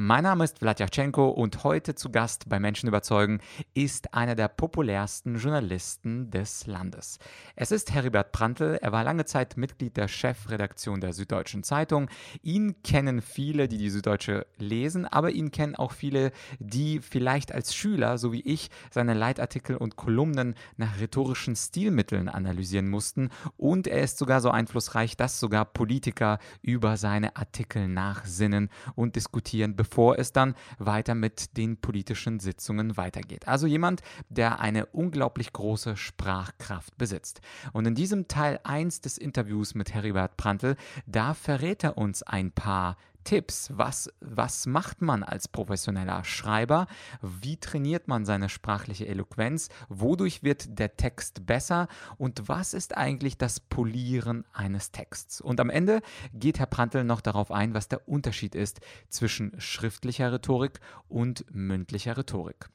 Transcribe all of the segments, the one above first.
Mein Name ist Vladyachenko und heute zu Gast bei Menschen überzeugen ist einer der populärsten Journalisten des Landes. Es ist Heribert Prantl. Er war lange Zeit Mitglied der Chefredaktion der Süddeutschen Zeitung. Ihn kennen viele, die die Süddeutsche lesen, aber ihn kennen auch viele, die vielleicht als Schüler, so wie ich, seine Leitartikel und Kolumnen nach rhetorischen Stilmitteln analysieren mussten. Und er ist sogar so einflussreich, dass sogar Politiker über seine Artikel nachsinnen und diskutieren, bevor es dann weiter mit den politischen Sitzungen weitergeht. Also jemand, der eine unglaublich große Sprachkraft besitzt. Und in diesem Teil 1 des Interviews mit Heribert Prantl, da verrät er uns ein paar Tipps. Was, was macht man als professioneller Schreiber? Wie trainiert man seine sprachliche Eloquenz? Wodurch wird der Text besser? Und was ist eigentlich das Polieren eines Texts? Und am Ende geht Herr Prantl noch darauf ein, was der Unterschied ist zwischen schriftlicher Rhetorik und mündlicher Rhetorik.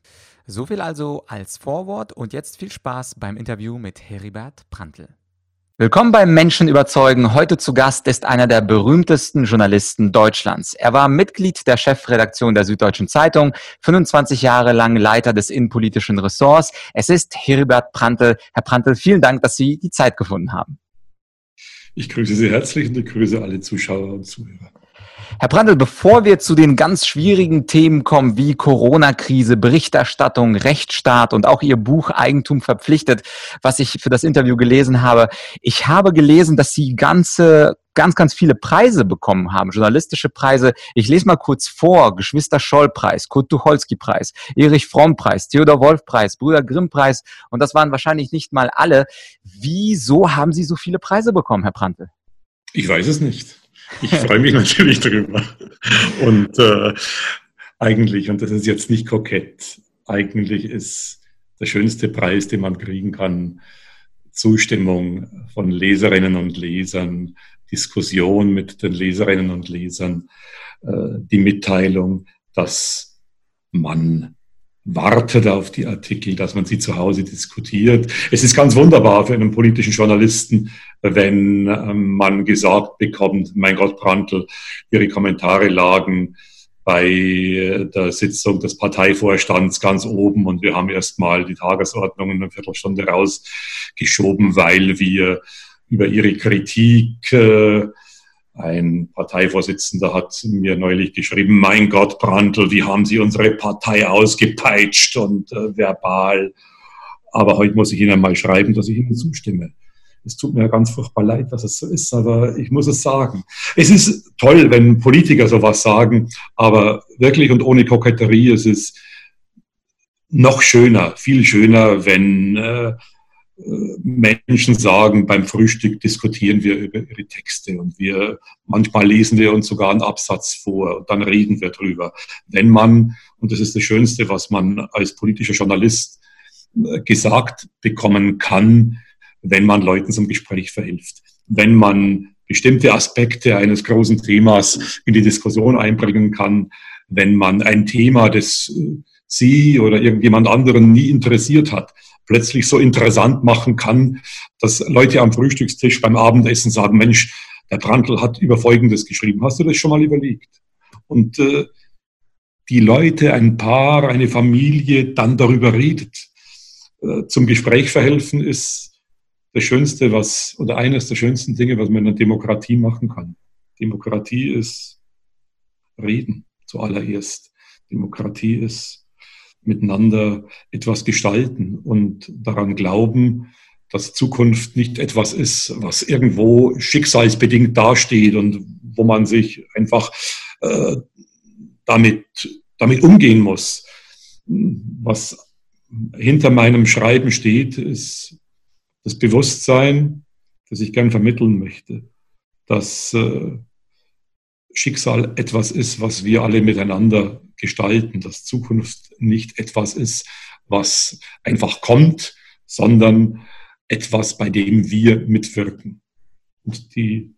So viel also als Vorwort und jetzt viel Spaß beim Interview mit Heribert Prantl. Willkommen beim Menschen überzeugen. Heute zu Gast ist einer der berühmtesten Journalisten Deutschlands. Er war Mitglied der Chefredaktion der Süddeutschen Zeitung, 25 Jahre lang Leiter des innenpolitischen Ressorts. Es ist Heribert Prantl. Herr Prantl, vielen Dank, dass Sie die Zeit gefunden haben. Ich grüße Sie herzlich und ich grüße alle Zuschauer und Zuhörer. Herr Brandl, bevor wir zu den ganz schwierigen Themen kommen wie Corona-Krise, Berichterstattung, Rechtsstaat und auch Ihr Buch Eigentum verpflichtet, was ich für das Interview gelesen habe, ich habe gelesen, dass Sie ganze ganz, ganz viele Preise bekommen haben, journalistische Preise. Ich lese mal kurz vor. Geschwister Scholl-Preis, Kurt Tucholsky-Preis, Erich Fromm-Preis, Theodor Wolf-Preis, Bruder Grimm-Preis. Und das waren wahrscheinlich nicht mal alle. Wieso haben Sie so viele Preise bekommen, Herr Prantl? Ich weiß es nicht. Ich freue mich natürlich darüber. Und äh, eigentlich, und das ist jetzt nicht kokett, eigentlich ist der schönste Preis, den man kriegen kann, Zustimmung von Leserinnen und Lesern, Diskussion mit den Leserinnen und Lesern, äh, die Mitteilung, dass man wartet auf die Artikel, dass man sie zu Hause diskutiert. Es ist ganz wunderbar für einen politischen Journalisten, wenn ähm, man gesagt bekommt, mein Gott, Brandl, Ihre Kommentare lagen bei der Sitzung des Parteivorstands ganz oben und wir haben erstmal die Tagesordnung in einer Viertelstunde rausgeschoben, weil wir über Ihre Kritik äh, ein Parteivorsitzender hat mir neulich geschrieben, mein Gott, Brandl, wie haben Sie unsere Partei ausgepeitscht und äh, verbal. Aber heute muss ich Ihnen mal schreiben, dass ich Ihnen zustimme. Es tut mir ganz furchtbar leid, dass es so ist, aber ich muss es sagen. Es ist toll, wenn Politiker sowas sagen, aber wirklich und ohne Koketterie, es ist noch schöner, viel schöner, wenn äh, Menschen sagen, beim Frühstück diskutieren wir über ihre Texte und wir, manchmal lesen wir uns sogar einen Absatz vor und dann reden wir drüber. Wenn man, und das ist das Schönste, was man als politischer Journalist äh, gesagt bekommen kann, wenn man Leuten zum Gespräch verhilft. Wenn man bestimmte Aspekte eines großen Themas in die Diskussion einbringen kann, wenn man ein Thema, das äh, Sie oder irgendjemand anderen nie interessiert hat, plötzlich so interessant machen kann, dass Leute am Frühstückstisch beim Abendessen sagen, Mensch, der Brandl hat über Folgendes geschrieben. Hast du das schon mal überlegt? Und äh, die Leute, ein Paar, eine Familie dann darüber redet, äh, zum Gespräch verhelfen, ist das Schönste, was, oder eines der schönsten Dinge, was man in einer Demokratie machen kann. Demokratie ist Reden zuallererst. Demokratie ist miteinander etwas gestalten und daran glauben, dass Zukunft nicht etwas ist, was irgendwo schicksalsbedingt dasteht und wo man sich einfach äh, damit, damit umgehen muss. Was hinter meinem Schreiben steht, ist das Bewusstsein, das ich gern vermitteln möchte, dass äh, Schicksal etwas ist, was wir alle miteinander gestalten, dass Zukunft nicht etwas ist, was einfach kommt, sondern etwas, bei dem wir mitwirken. Und die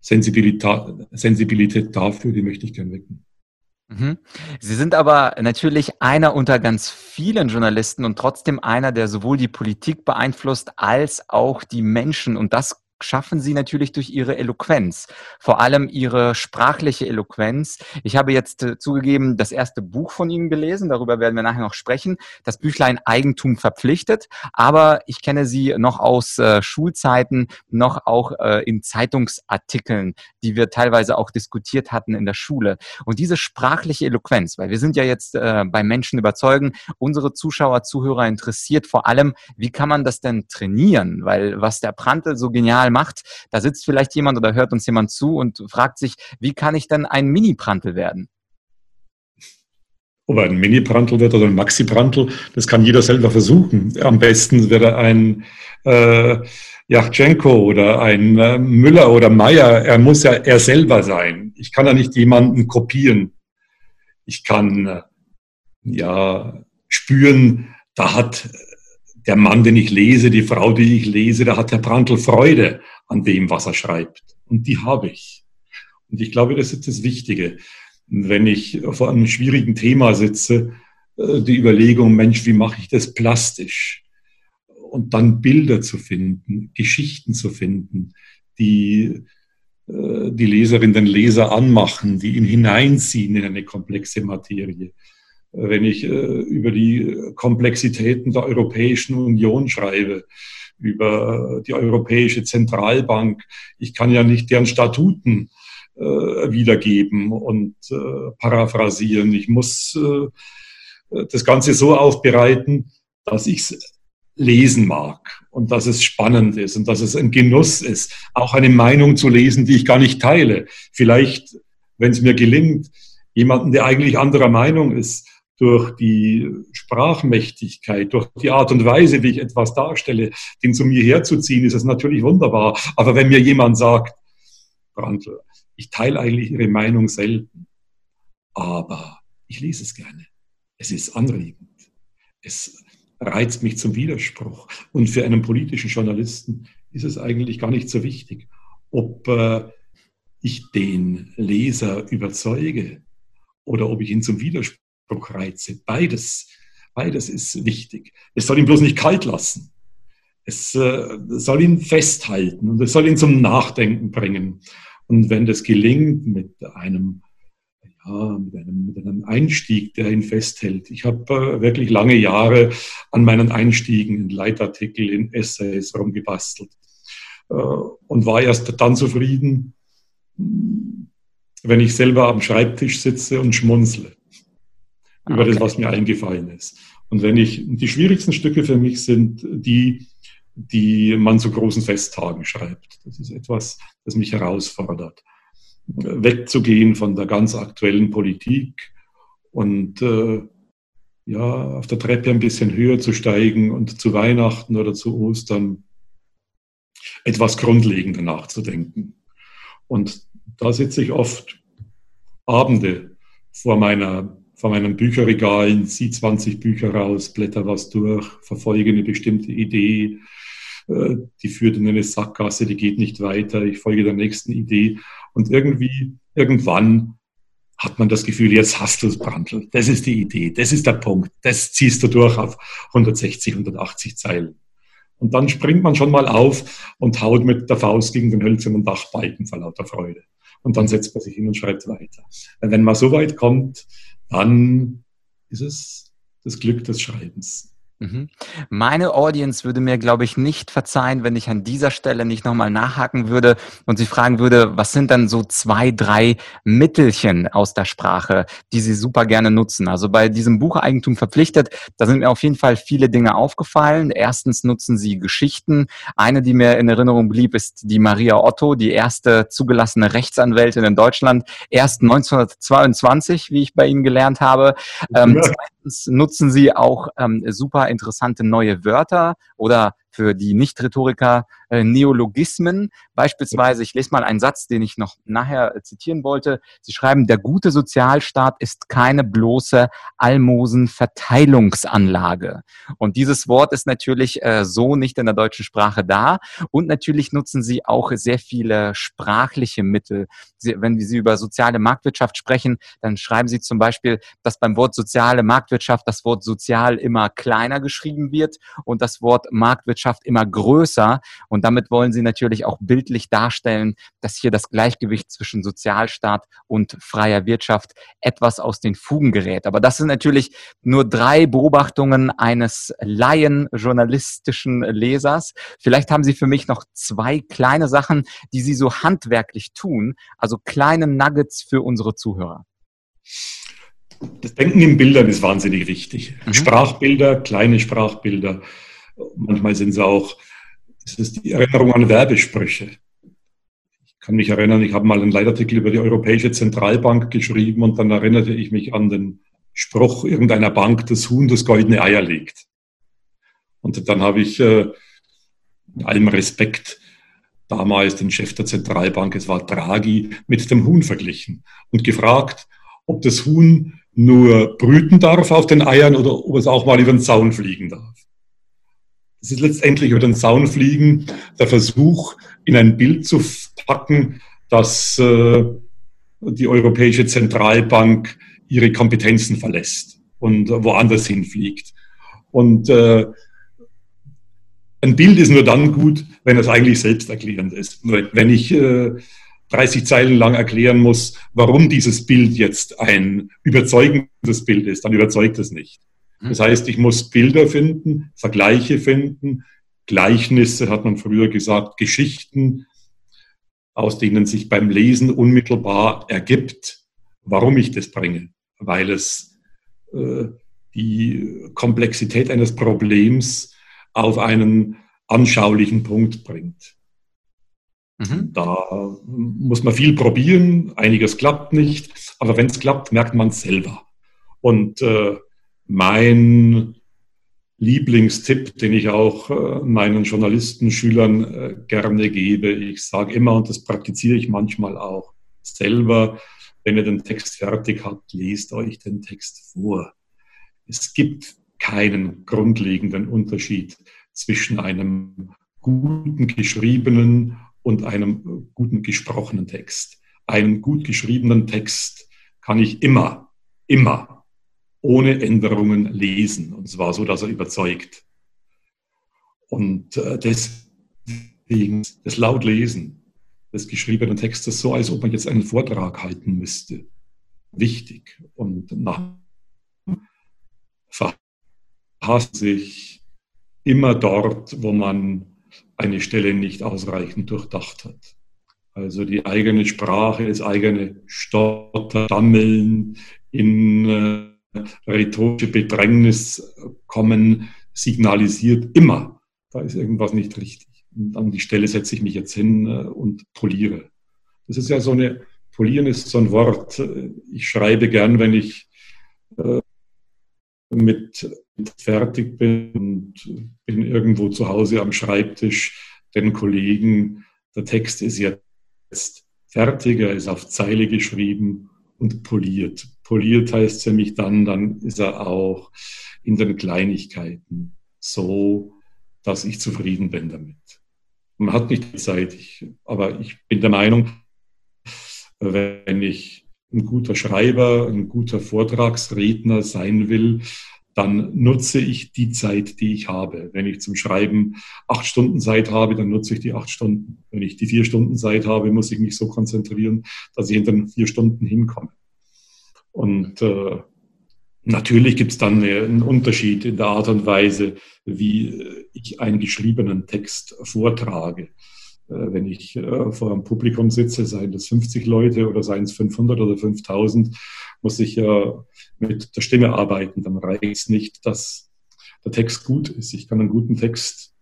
Sensibilität, dafür, die möchte ich gerne wecken. Mhm. Sie sind aber natürlich einer unter ganz vielen Journalisten und trotzdem einer, der sowohl die Politik beeinflusst als auch die Menschen. Und das schaffen sie natürlich durch ihre Eloquenz, vor allem ihre sprachliche Eloquenz. Ich habe jetzt äh, zugegeben das erste Buch von Ihnen gelesen, darüber werden wir nachher noch sprechen, das Büchlein Eigentum verpflichtet, aber ich kenne Sie noch aus äh, Schulzeiten, noch auch äh, in Zeitungsartikeln, die wir teilweise auch diskutiert hatten in der Schule. Und diese sprachliche Eloquenz, weil wir sind ja jetzt äh, bei Menschen überzeugen, unsere Zuschauer, Zuhörer interessiert vor allem, wie kann man das denn trainieren? Weil was der Prantl so genial mal macht. Da sitzt vielleicht jemand oder hört uns jemand zu und fragt sich, wie kann ich denn ein Mini-Prantel werden? Ob er ein Mini-Prantel wird oder ein Maxi-Prantel, das kann jeder selber versuchen. Am besten wäre ein äh, Yachtschenko oder ein äh, Müller oder Meyer. Er muss ja er selber sein. Ich kann ja nicht jemanden kopieren. Ich kann äh, ja spüren, da hat der Mann, den ich lese, die Frau, die ich lese, da hat Herr Brandl Freude an dem, was er schreibt. Und die habe ich. Und ich glaube, das ist das Wichtige. Wenn ich vor einem schwierigen Thema sitze, äh, die Überlegung, Mensch, wie mache ich das plastisch? Und dann Bilder zu finden, Geschichten zu finden, die äh, die Leserin, den Leser anmachen, die ihn hineinziehen in eine komplexe Materie wenn ich äh, über die Komplexitäten der Europäischen Union schreibe, über die Europäische Zentralbank. Ich kann ja nicht deren Statuten äh, wiedergeben und äh, paraphrasieren. Ich muss das Ganze so aufbereiten, dass ich es lesen mag und dass es spannend ist und dass es ein Genuss ist, auch eine Meinung zu lesen, die ich gar nicht teile. Vielleicht, wenn es mir gelingt, jemanden, der eigentlich anderer Meinung ist, durch die Sprachmächtigkeit, durch die Art und Weise, wie ich etwas darstelle, den zu mir herzuziehen, ist es natürlich wunderbar. Aber wenn mir jemand sagt, Brandl, ich teile eigentlich Ihre Meinung selten, aber ich lese es gerne. Es ist anregend. Es reizt mich zum Widerspruch. Und für einen politischen Journalisten ist es eigentlich gar nicht so wichtig, ob äh, ich den Leser überzeuge oder ob ich ihn zum Widerspruch Druckreize. Beides, beides ist wichtig. Es soll ihn bloß nicht kalt lassen. Es äh, soll ihn festhalten und es soll ihn zum Nachdenken bringen. Und wenn das gelingt mit einem, ja, mit einem, mit einem Einstieg, der ihn festhält. Ich habe äh, wirklich lange Jahre an meinen Einstiegen in Leitartikel, in Essays rumgebastelt äh, und war erst dann zufrieden, wenn ich selber am Schreibtisch sitze und schmunzle über okay. das, was mir eingefallen ist. Und wenn ich, die schwierigsten Stücke für mich sind die, die man zu großen Festtagen schreibt. Das ist etwas, das mich herausfordert. Wegzugehen von der ganz aktuellen Politik und äh, ja, auf der Treppe ein bisschen höher zu steigen und zu Weihnachten oder zu Ostern etwas grundlegender nachzudenken. Und da sitze ich oft Abende vor meiner von meinem Bücherregal, ziehe 20 Bücher raus, blätter was durch, verfolge eine bestimmte Idee, äh, die führt in eine Sackgasse, die geht nicht weiter, ich folge der nächsten Idee und irgendwie, irgendwann hat man das Gefühl, jetzt hast du es, Brandl. Das ist die Idee, das ist der Punkt, das ziehst du durch auf 160, 180 Zeilen. Und dann springt man schon mal auf und haut mit der Faust gegen den hölzernen Dachbalken vor lauter Freude. Und dann setzt man sich hin und schreibt weiter. Wenn man so weit kommt, dann ist es das Glück des Schreibens. Mhm. Meine Audience würde mir, glaube ich, nicht verzeihen, wenn ich an dieser Stelle nicht nochmal nachhaken würde und sie fragen würde, was sind dann so zwei, drei Mittelchen aus der Sprache, die sie super gerne nutzen. Also bei diesem Buch Eigentum verpflichtet, da sind mir auf jeden Fall viele Dinge aufgefallen. Erstens nutzen sie Geschichten. Eine, die mir in Erinnerung blieb, ist die Maria Otto, die erste zugelassene Rechtsanwältin in Deutschland, erst 1922, wie ich bei Ihnen gelernt habe. Ähm, ja. Zweitens nutzen sie auch ähm, super interessante neue Wörter oder für die Nicht-Rhetoriker äh, Neologismen. Beispielsweise, ich lese mal einen Satz, den ich noch nachher äh, zitieren wollte. Sie schreiben, der gute Sozialstaat ist keine bloße Almosenverteilungsanlage. Und dieses Wort ist natürlich äh, so nicht in der deutschen Sprache da. Und natürlich nutzen Sie auch sehr viele sprachliche Mittel. Sie, wenn Sie über soziale Marktwirtschaft sprechen, dann schreiben Sie zum Beispiel, dass beim Wort soziale Marktwirtschaft das Wort sozial immer kleiner geschrieben wird und das Wort Marktwirtschaft immer größer. Und damit wollen Sie natürlich auch bildlich darstellen, dass hier das Gleichgewicht zwischen Sozialstaat und freier Wirtschaft etwas aus den Fugen gerät. Aber das sind natürlich nur drei Beobachtungen eines Laien-journalistischen Lesers. Vielleicht haben Sie für mich noch zwei kleine Sachen, die Sie so handwerklich tun, also kleine Nuggets für unsere Zuhörer. Das Denken in Bildern ist wahnsinnig wichtig. Mhm. Sprachbilder, kleine Sprachbilder. Manchmal sind es auch, es ist die Erinnerung an Werbesprüche. Ich kann mich erinnern, ich habe mal einen Leitartikel über die Europäische Zentralbank geschrieben und dann erinnerte ich mich an den Spruch irgendeiner Bank, das Huhn das goldene Eier legt. Und dann habe ich äh, mit allem Respekt damals den Chef der Zentralbank, es war Draghi, mit dem Huhn verglichen und gefragt, ob das Huhn nur brüten darf auf den Eiern oder ob es auch mal über den Zaun fliegen darf. Es ist letztendlich über den Zaun fliegen der Versuch, in ein Bild zu packen, dass äh, die Europäische Zentralbank ihre Kompetenzen verlässt und woanders hinfliegt. Und äh, ein Bild ist nur dann gut, wenn es eigentlich selbsterklärend ist. Wenn ich äh, 30 Zeilen lang erklären muss, warum dieses Bild jetzt ein überzeugendes Bild ist, dann überzeugt es nicht. Hm. Das heißt, ich muss Bilder finden, Vergleiche finden, Gleichnisse, hat man früher gesagt, Geschichten, aus denen sich beim Lesen unmittelbar ergibt, warum ich das bringe, weil es äh, die Komplexität eines Problems auf einen anschaulichen Punkt bringt. Mhm. Da muss man viel probieren, einiges klappt nicht, aber wenn es klappt, merkt man es selber. Und äh, mein Lieblingstipp, den ich auch äh, meinen Journalistenschülern äh, gerne gebe, ich sage immer, und das praktiziere ich manchmal auch selber, wenn ihr den Text fertig habt, lest euch den Text vor. Es gibt keinen grundlegenden Unterschied zwischen einem guten geschriebenen und einem guten gesprochenen Text. Einen gut geschriebenen Text kann ich immer, immer ohne Änderungen lesen. Und zwar so, dass er überzeugt. Und äh, deswegen das Lautlesen des geschriebenen Textes so, als ob man jetzt einen Vortrag halten müsste. Wichtig. Und nach verhasst sich immer dort, wo man eine Stelle nicht ausreichend durchdacht hat. Also die eigene Sprache, das eigene Stotter, Stammeln, in äh, rhetorische Bedrängnis kommen, signalisiert immer, da ist irgendwas nicht richtig. Und an die Stelle setze ich mich jetzt hin äh, und poliere. Das ist ja so eine, polieren ist so ein Wort. Ich schreibe gern, wenn ich äh, mit fertig bin und bin irgendwo zu Hause am Schreibtisch den Kollegen, der Text ist jetzt fertig, er ist auf Zeile geschrieben und poliert. Poliert heißt für mich dann, dann ist er auch in den Kleinigkeiten so, dass ich zufrieden bin damit. Man hat nicht die Zeit, ich, aber ich bin der Meinung, wenn ich ein guter Schreiber, ein guter Vortragsredner sein will, dann nutze ich die Zeit, die ich habe. Wenn ich zum Schreiben acht Stunden Zeit habe, dann nutze ich die acht Stunden. Wenn ich die vier Stunden Zeit habe, muss ich mich so konzentrieren, dass ich in den vier Stunden hinkomme. Und äh, natürlich gibt es dann einen Unterschied in der Art und Weise, wie ich einen geschriebenen Text vortrage. Äh, wenn ich äh, vor einem Publikum sitze, seien das 50 Leute oder seien es 500 oder 5000, muss ich ja mit der Stimme arbeiten. Dann reicht es nicht, dass der Text gut ist. Ich kann einen guten Text,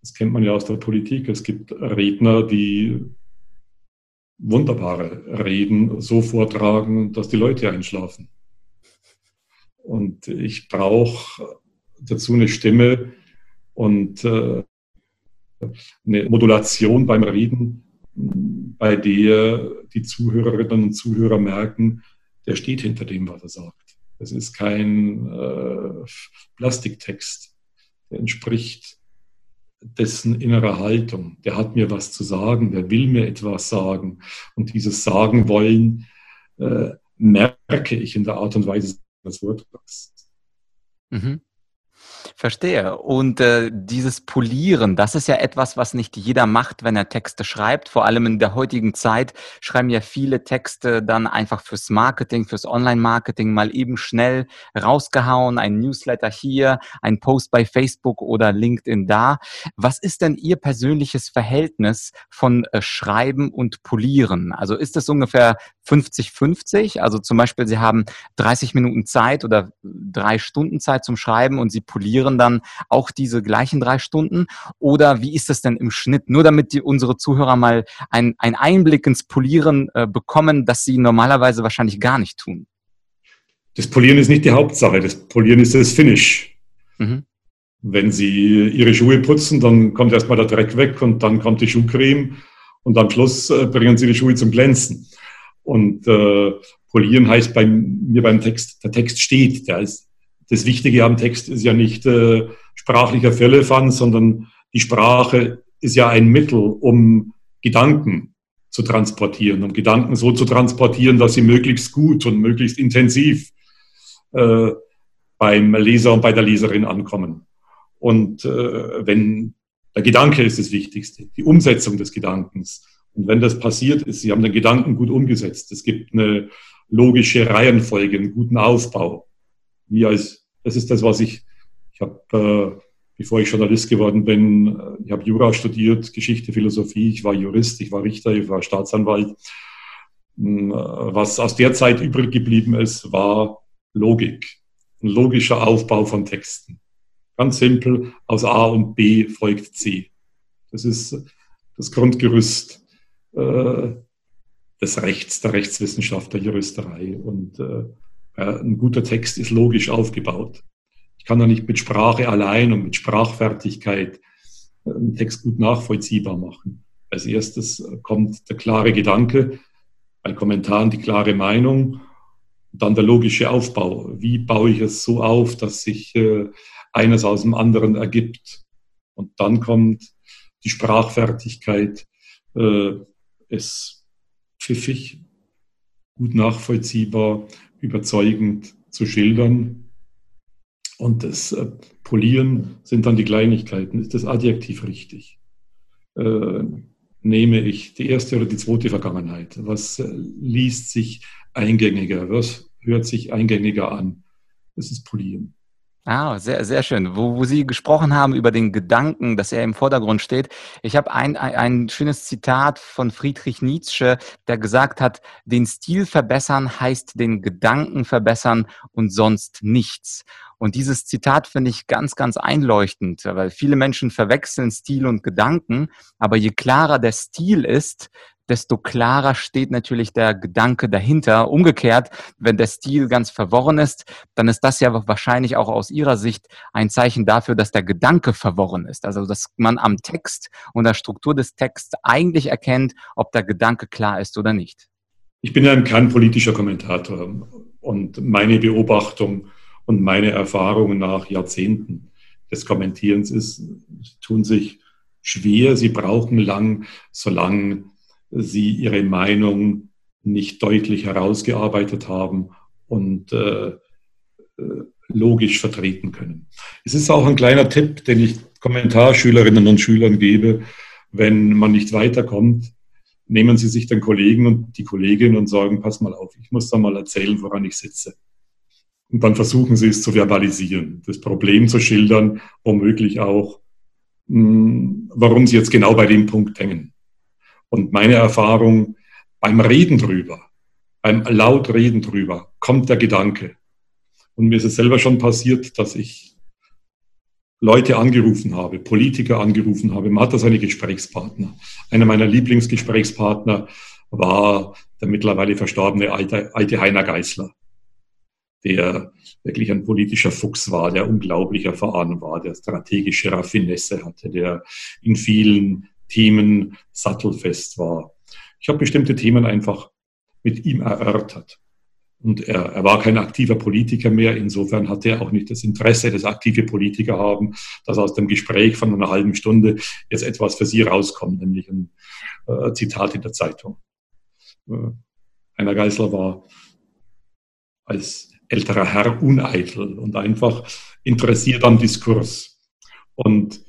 das kennt man ja aus der Politik, es gibt Redner, die wunderbare Reden so vortragen, dass die Leute einschlafen. Und ich brauche dazu eine Stimme und äh, eine Modulation beim Reden, bei der die Zuhörerinnen und Zuhörer merken, der steht hinter dem, was er sagt. Es ist kein äh, Plastiktext. Der entspricht dessen innerer Haltung. Der hat mir was zu sagen, der will mir etwas sagen. Und dieses Sagen wollen äh, merke ich in der Art und Weise des Worttrags. Mhm. Verstehe. Und äh, dieses Polieren, das ist ja etwas, was nicht jeder macht, wenn er Texte schreibt. Vor allem in der heutigen Zeit schreiben ja viele Texte dann einfach fürs Marketing, fürs Online-Marketing mal eben schnell rausgehauen, ein Newsletter hier, ein Post bei Facebook oder LinkedIn da. Was ist denn Ihr persönliches Verhältnis von äh, Schreiben und Polieren? Also ist es ungefähr 50-50? Also zum Beispiel, Sie haben 30 Minuten Zeit oder drei Stunden Zeit zum Schreiben und Sie polieren dann auch diese gleichen drei Stunden? Oder wie ist das denn im Schnitt? Nur damit die, unsere Zuhörer mal einen Einblick ins Polieren äh, bekommen, das sie normalerweise wahrscheinlich gar nicht tun. Das Polieren ist nicht die Hauptsache. Das Polieren ist das Finish. Mhm. Wenn Sie Ihre Schuhe putzen, dann kommt erstmal der Dreck weg und dann kommt die Schuhcreme und am Schluss äh, bringen Sie die Schuhe zum Glänzen. Und äh, polieren heißt bei mir beim Text, der Text steht. Der ist, das Wichtige am Text ist ja nicht äh, sprachlicher Firlefanz, sondern die Sprache ist ja ein Mittel, um Gedanken zu transportieren, um Gedanken so zu transportieren, dass sie möglichst gut und möglichst intensiv äh, beim Leser und bei der Leserin ankommen. Und äh, wenn der Gedanke ist das Wichtigste, die Umsetzung des Gedankens. Und wenn das passiert ist, Sie haben den Gedanken gut umgesetzt. Es gibt eine logische Reihenfolge, einen guten Aufbau. Wie als, das ist das, was ich, ich habe, äh, bevor ich Journalist geworden bin, äh, ich habe Jura studiert, Geschichte, Philosophie, ich war Jurist, ich war Richter, ich war Staatsanwalt. Hm, was aus der Zeit übrig geblieben ist, war Logik, ein logischer Aufbau von Texten. Ganz simpel, aus A und B folgt C. Das ist das Grundgerüst äh, des Rechts, der Rechtswissenschaft, der Juristerei. Und äh, ein guter Text ist logisch aufgebaut. Ich kann da nicht mit Sprache allein und mit Sprachfertigkeit äh, einen Text gut nachvollziehbar machen. Als erstes kommt der klare Gedanke, bei Kommentaren die klare Meinung, dann der logische Aufbau. Wie baue ich es so auf, dass sich äh, eines aus dem anderen ergibt? Und dann kommt die Sprachfertigkeit, äh, es pfiffig, gut nachvollziehbar, überzeugend zu schildern. Und das äh, Polieren sind dann die Kleinigkeiten. Ist das Adjektiv richtig? Äh, nehme ich die erste oder die zweite Vergangenheit? Was äh, liest sich eingängiger? Was hört sich eingängiger an? Das ist Polieren. Ah, sehr, sehr schön. Wo, wo Sie gesprochen haben über den Gedanken, dass er im Vordergrund steht. Ich habe ein, ein, ein schönes Zitat von Friedrich Nietzsche, der gesagt hat, den Stil verbessern heißt den Gedanken verbessern und sonst nichts. Und dieses Zitat finde ich ganz, ganz einleuchtend, weil viele Menschen verwechseln Stil und Gedanken. Aber je klarer der Stil ist, desto klarer steht natürlich der Gedanke dahinter. Umgekehrt, wenn der Stil ganz verworren ist, dann ist das ja wahrscheinlich auch aus Ihrer Sicht ein Zeichen dafür, dass der Gedanke verworren ist. Also, dass man am Text und der Struktur des Texts eigentlich erkennt, ob der Gedanke klar ist oder nicht. Ich bin ja kein politischer Kommentator und meine Beobachtung und meine Erfahrungen nach Jahrzehnten des Kommentierens ist, tun sich schwer, sie brauchen lang, solange sie ihre Meinung nicht deutlich herausgearbeitet haben und äh, äh, logisch vertreten können. Es ist auch ein kleiner Tipp, den ich Kommentarschülerinnen und Schülern gebe, wenn man nicht weiterkommt, nehmen Sie sich den Kollegen und die Kollegin und sagen, pass mal auf, ich muss da mal erzählen, woran ich sitze. Und dann versuchen Sie es zu verbalisieren, das Problem zu schildern, womöglich auch, hm, warum Sie jetzt genau bei dem Punkt hängen. Und meine Erfahrung beim Reden drüber, beim laut Reden drüber, kommt der Gedanke. Und mir ist es selber schon passiert, dass ich Leute angerufen habe, Politiker angerufen habe. Man hat da seine Gesprächspartner. Einer meiner Lieblingsgesprächspartner war der mittlerweile verstorbene alte, Heiner Geißler. der wirklich ein politischer Fuchs war, der unglaublich erfahren war, der strategische Raffinesse hatte, der in vielen Themen sattelfest war. Ich habe bestimmte Themen einfach mit ihm erörtert. Und er, er war kein aktiver Politiker mehr. Insofern hatte er auch nicht das Interesse, das aktive Politiker haben, dass aus dem Gespräch von einer halben Stunde jetzt etwas für Sie rauskommt, nämlich ein äh, Zitat in der Zeitung. Äh, Heiner Geisler war als älterer Herr uneitel und einfach interessiert am Diskurs. Und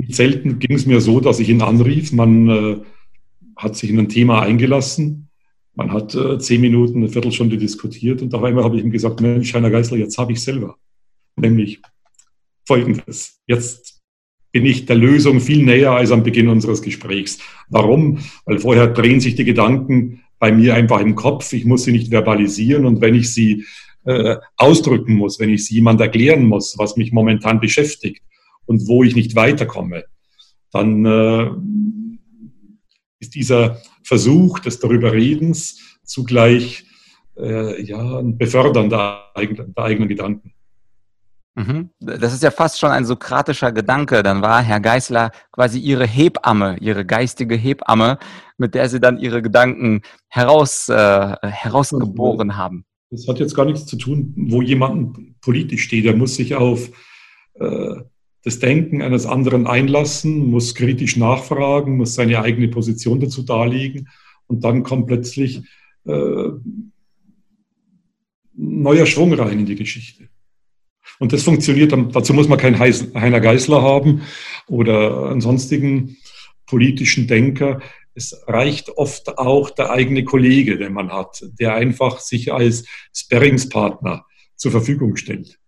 nicht selten ging es mir so, dass ich ihn anrief, man äh, hat sich in ein Thema eingelassen, man hat äh, zehn Minuten, eine Viertelstunde diskutiert und auf einmal habe ich ihm gesagt, Mensch, Heiner Geisler, jetzt habe ich selber. Nämlich Folgendes. Jetzt bin ich der Lösung viel näher als am Beginn unseres Gesprächs. Warum? Weil vorher drehen sich die Gedanken bei mir einfach im Kopf. Ich muss sie nicht verbalisieren und wenn ich sie äh, ausdrücken muss, wenn ich sie jemand erklären muss, was mich momentan beschäftigt und wo ich nicht weiterkomme, dann äh, ist dieser Versuch des Darüberredens zugleich äh, ja, ein Befördern der eigenen, der eigenen Gedanken. Mhm. Das ist ja fast schon ein sokratischer Gedanke. Dann war Herr Geißler quasi Ihre Hebamme, Ihre geistige Hebamme, mit der Sie dann Ihre Gedanken heraus, äh, herausgeboren haben. Das hat jetzt gar nichts zu tun, wo jemand politisch steht. Er muss sich auf äh, das Denken eines anderen einlassen, muss kritisch nachfragen, muss seine eigene Position dazu darlegen und dann kommt plötzlich äh, neuer Schwung rein in die Geschichte. Und das funktioniert, dazu muss man keinen Heiner Geißler haben oder einen sonstigen politischen Denker. Es reicht oft auch der eigene Kollege, den man hat, der einfach sich als Sparringspartner zur Verfügung stellt,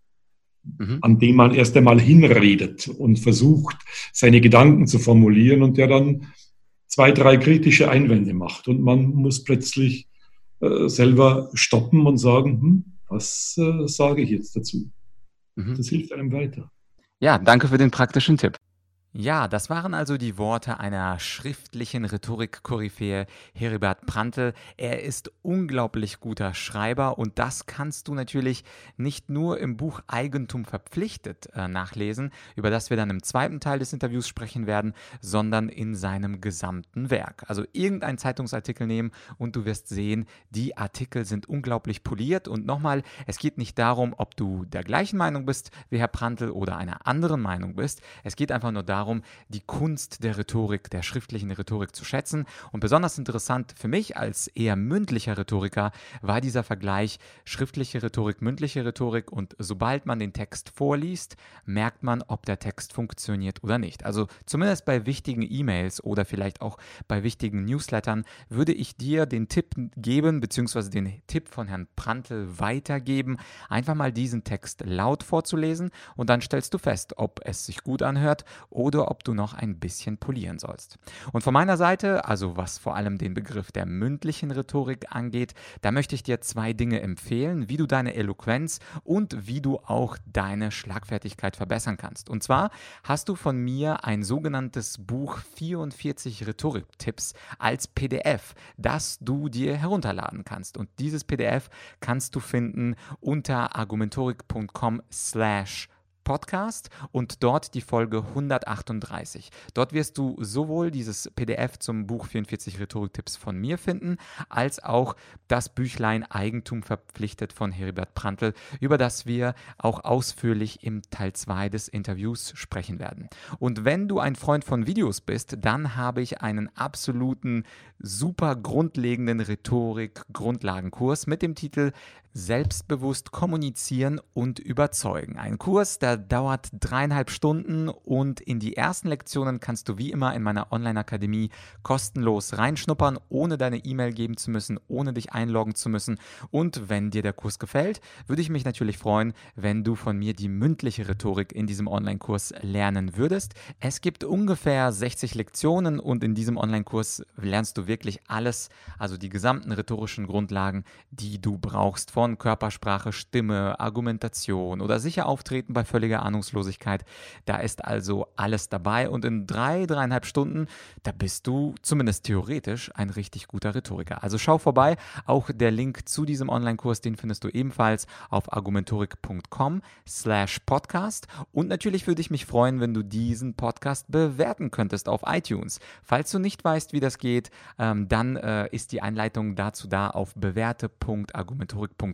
mhm. an dem man erst einmal hinredet und versucht, seine Gedanken zu formulieren und der dann zwei, drei kritische Einwände macht. Und man muss plötzlich äh, selber stoppen und sagen, hm, was äh, sage ich jetzt dazu? Mhm. Das hilft einem weiter. Ja, danke für den praktischen Tipp. Ja, das waren also die Worte einer schriftlichen Rhetorik-Koryphäe Heribert Prantl. Er ist unglaublich guter Schreiber und das kannst du natürlich nicht nur im Buch Eigentum verpflichtet äh, nachlesen, über das wir dann im zweiten Teil des Interviews sprechen werden, sondern in seinem gesamten Werk. Also irgendein Zeitungsartikel nehmen und du wirst sehen, die Artikel sind unglaublich poliert und nochmal, es geht nicht darum, ob du der gleichen Meinung bist wie Herr Prantl oder einer anderen Meinung bist. Es geht einfach nur darum, darum, die Kunst der Rhetorik, der schriftlichen Rhetorik zu schätzen. Und besonders interessant für mich als eher mündlicher Rhetoriker war dieser Vergleich schriftliche Rhetorik, mündliche Rhetorik. Und sobald man den Text vorliest, merkt man, ob der Text funktioniert oder nicht. Also zumindest bei wichtigen E-Mails oder vielleicht auch bei wichtigen Newslettern würde ich dir den Tipp geben, beziehungsweise den Tipp von Herrn Prantl weitergeben, einfach mal diesen Text laut vorzulesen und dann stellst du fest, ob es sich gut anhört oder oder ob du noch ein bisschen polieren sollst. Und von meiner Seite, also was vor allem den Begriff der mündlichen Rhetorik angeht, da möchte ich dir zwei Dinge empfehlen, wie du deine Eloquenz und wie du auch deine Schlagfertigkeit verbessern kannst. Und zwar hast du von mir ein sogenanntes Buch 44 Rhetorik-Tipps als PDF, das du dir herunterladen kannst. Und dieses PDF kannst du finden unter argumentorik.com slash Podcast und dort die Folge 138. Dort wirst du sowohl dieses PDF zum Buch 44 Rhetoriktipps von mir finden, als auch das Büchlein Eigentum verpflichtet von Heribert Prantl, über das wir auch ausführlich im Teil 2 des Interviews sprechen werden. Und wenn du ein Freund von Videos bist, dann habe ich einen absoluten super grundlegenden Rhetorik-Grundlagenkurs mit dem Titel Selbstbewusst kommunizieren und überzeugen. Ein Kurs, der dauert dreieinhalb Stunden und in die ersten Lektionen kannst du wie immer in meiner Online-Akademie kostenlos reinschnuppern, ohne deine E-Mail geben zu müssen, ohne dich einloggen zu müssen. Und wenn dir der Kurs gefällt, würde ich mich natürlich freuen, wenn du von mir die mündliche Rhetorik in diesem Online-Kurs lernen würdest. Es gibt ungefähr 60 Lektionen und in diesem Online-Kurs lernst du wirklich alles, also die gesamten rhetorischen Grundlagen, die du brauchst. Vor von Körpersprache, Stimme, Argumentation oder sicher auftreten bei völliger Ahnungslosigkeit. Da ist also alles dabei und in drei, dreieinhalb Stunden, da bist du zumindest theoretisch ein richtig guter Rhetoriker. Also schau vorbei. Auch der Link zu diesem Online-Kurs, den findest du ebenfalls auf argumentorik.com slash podcast. Und natürlich würde ich mich freuen, wenn du diesen Podcast bewerten könntest auf iTunes. Falls du nicht weißt, wie das geht, ähm, dann äh, ist die Einleitung dazu da auf bewerte.argumentorik.com.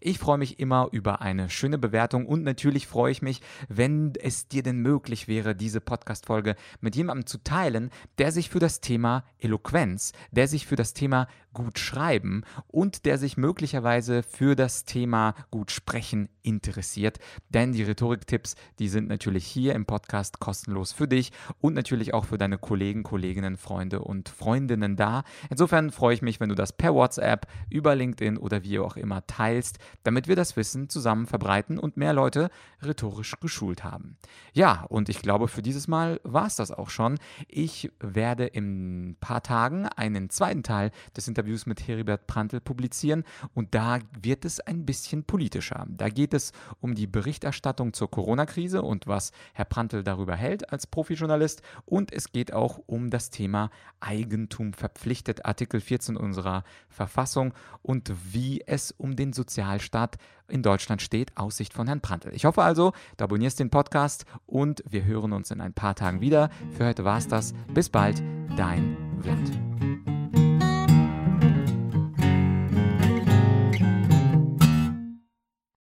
Ich freue mich immer über eine schöne Bewertung und natürlich freue ich mich, wenn es dir denn möglich wäre, diese Podcast-Folge mit jemandem zu teilen, der sich für das Thema Eloquenz, der sich für das Thema gut schreiben und der sich möglicherweise für das Thema gut sprechen interessiert. Denn die Rhetoriktipps, die sind natürlich hier im Podcast kostenlos für dich und natürlich auch für deine Kollegen, Kolleginnen, Freunde und Freundinnen da. Insofern freue ich mich, wenn du das per WhatsApp, über LinkedIn oder wie auch immer teilst, damit wir das Wissen zusammen verbreiten und mehr Leute rhetorisch geschult haben. Ja, und ich glaube, für dieses Mal war es das auch schon. Ich werde in ein paar Tagen einen zweiten Teil des Interviews mit Heribert Prantl publizieren und da wird es ein bisschen politischer. Da geht es um die Berichterstattung zur Corona-Krise und was Herr Prantl darüber hält als Profijournalist und es geht auch um das Thema Eigentum verpflichtet, Artikel 14 unserer Verfassung und wie es um den Sozialstaat in Deutschland steht, aus Sicht von Herrn Prantl. Ich hoffe also, du abonnierst den Podcast und wir hören uns in ein paar Tagen wieder. Für heute war es das. Bis bald, dein Vlad.